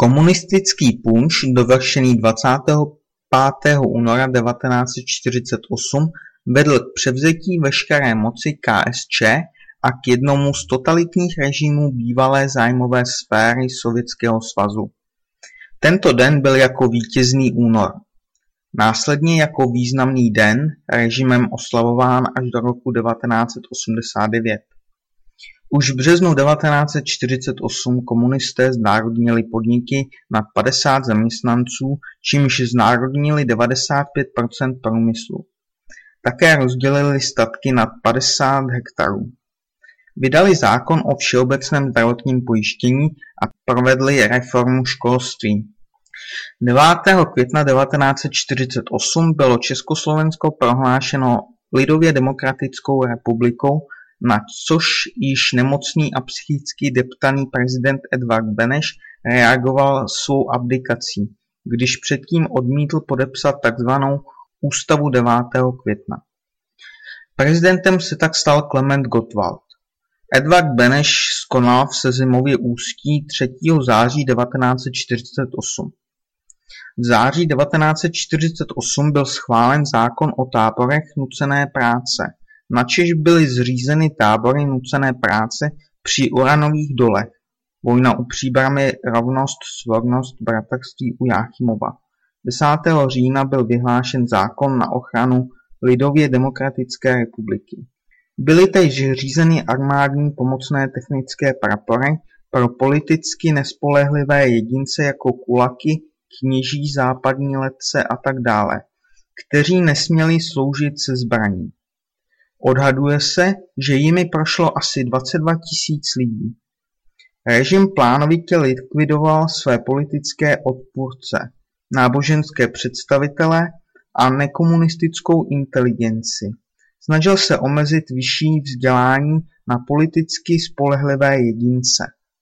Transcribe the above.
Komunistický punč dovršený dvacátého února devatenáct vedl k převzetí veškeré moci KSČ a k jednomu z totalitních režimů bývalé zájmové sféry Sovětského svazu. Tento den byl jako vítězný únor. Následně jako významný den režimem oslavován až do roku 1989. Už v březnu 1948 komunisté znárodnili podniky nad 50 zaměstnanců, čímž znárodnili 95% průmyslu. Také rozdělili statky nad 50 hektarů. Vydali zákon o všeobecném zdravotním pojištění a provedli reformu školství. 9. května 1948 bylo Československo prohlášeno lidově demokratickou republikou na což již nemocný a psychicky deptaný prezident Edvard Beneš reagoval svou abdikací, když předtím odmítl podepsat tzv. Ústavu 9. května. Prezidentem se tak stal Klement Gottwald. Edvard Beneš skonal v Sezimově ústí 3. září 1948. V září 1948 byl schválen zákon o táborech nucené práce, načež byly zřízeny tábory nucené práce při uranových dolech. Vojna u Příbramy, rovnost, svornost, bratrství u Jáchymova. 10. října byl vyhlášen zákon na ochranu lidově demokratické republiky. Byly též řízeny armádní pomocné technické prapory pro politicky nespolehlivé jedince jako kulaky, kněží, západní letce a tak dále, kteří nesměli sloužit se zbraní. Odhaduje se, že jimi prošlo asi 22 tisíc lidí. Režim plánovitě likvidoval své politické odpůrce, náboženské představitele a nekomunistickou inteligenci. Snažil se omezit vyšší vzdělání na politicky spolehlivé jedince.